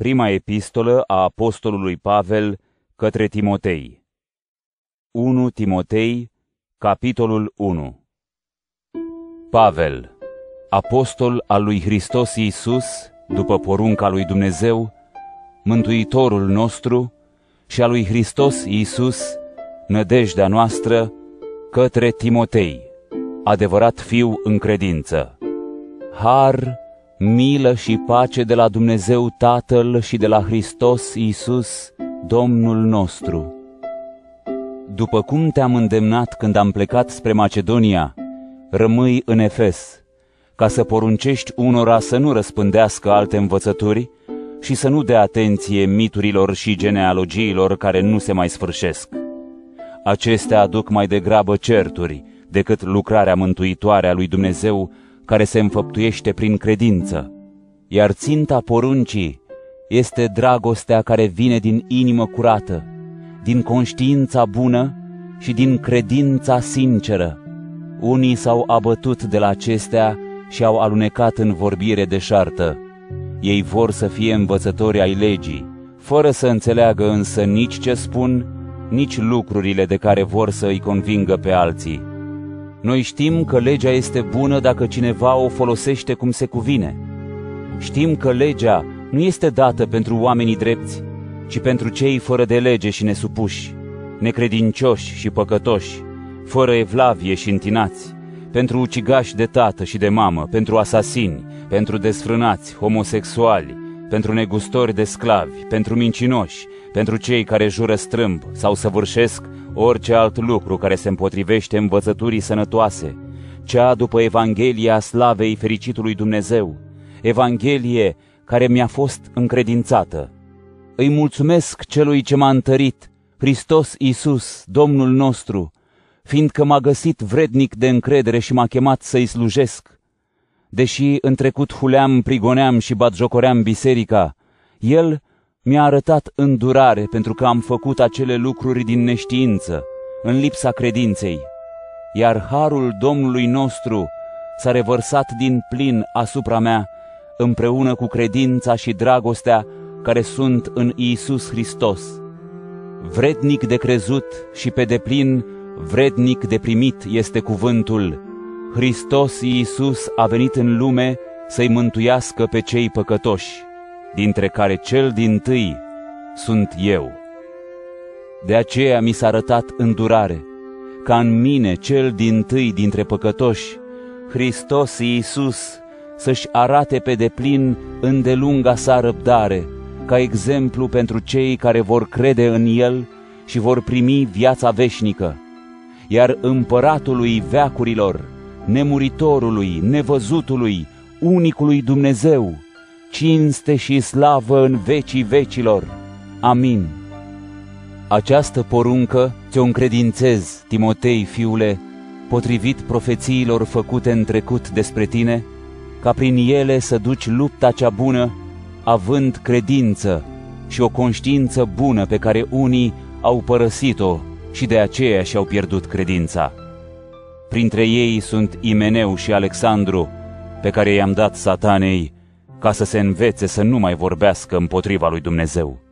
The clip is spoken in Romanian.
Prima epistolă a apostolului Pavel către Timotei 1 Timotei, capitolul 1 Pavel, apostol al lui Hristos Iisus, după porunca lui Dumnezeu, Mântuitorul nostru și a lui Hristos Iisus, nădejdea noastră, către Timotei, adevărat fiu în credință. Har, milă și pace de la Dumnezeu Tatăl și de la Hristos Iisus, Domnul nostru. După cum te-am îndemnat când am plecat spre Macedonia, rămâi în Efes, ca să poruncești unora să nu răspândească alte învățături și să nu dea atenție miturilor și genealogiilor care nu se mai sfârșesc. Acestea aduc mai degrabă certuri decât lucrarea mântuitoare a lui Dumnezeu care se înfăptuiește prin credință. Iar ținta poruncii este dragostea care vine din inimă curată, din conștiința bună și din credința sinceră. Unii s-au abătut de la acestea și au alunecat în vorbire deșartă. Ei vor să fie învățători ai legii, fără să înțeleagă însă nici ce spun, nici lucrurile de care vor să îi convingă pe alții. Noi știm că legea este bună dacă cineva o folosește cum se cuvine. Știm că legea nu este dată pentru oamenii drepți, ci pentru cei fără de lege și nesupuși, necredincioși și păcătoși, fără evlavie și întinați, pentru ucigași de tată și de mamă, pentru asasini, pentru desfrânați, homosexuali, pentru negustori de sclavi, pentru mincinoși, pentru cei care jură strâmb sau săvârșesc orice alt lucru care se împotrivește învățăturii sănătoase, cea după Evanghelia slavei fericitului Dumnezeu, Evanghelie care mi-a fost încredințată. Îi mulțumesc celui ce m-a întărit, Hristos Iisus, Domnul nostru, fiindcă m-a găsit vrednic de încredere și m-a chemat să-i slujesc. Deși în trecut huleam, prigoneam și batjocoream biserica, El mi-a arătat îndurare pentru că am făcut acele lucruri din neștiință, în lipsa credinței, iar harul Domnului nostru s-a revărsat din plin asupra mea, împreună cu credința și dragostea care sunt în Iisus Hristos. Vrednic de crezut și pe deplin vrednic de primit este cuvântul. Hristos Iisus a venit în lume să-i mântuiască pe cei păcătoși dintre care cel din tâi sunt eu. De aceea mi s-a arătat îndurare, ca în mine cel din tâi dintre păcătoși, Hristos Iisus, să-și arate pe deplin îndelunga sa răbdare, ca exemplu pentru cei care vor crede în El și vor primi viața veșnică. Iar împăratului veacurilor, nemuritorului, nevăzutului, unicului Dumnezeu, cinste și slavă în vecii vecilor. Amin. Această poruncă ți-o încredințez, Timotei, fiule, potrivit profețiilor făcute în trecut despre tine, ca prin ele să duci lupta cea bună, având credință și o conștiință bună pe care unii au părăsit-o și de aceea și-au pierdut credința. Printre ei sunt Imeneu și Alexandru, pe care i-am dat satanei, ca să se învețe să nu mai vorbească împotriva lui Dumnezeu.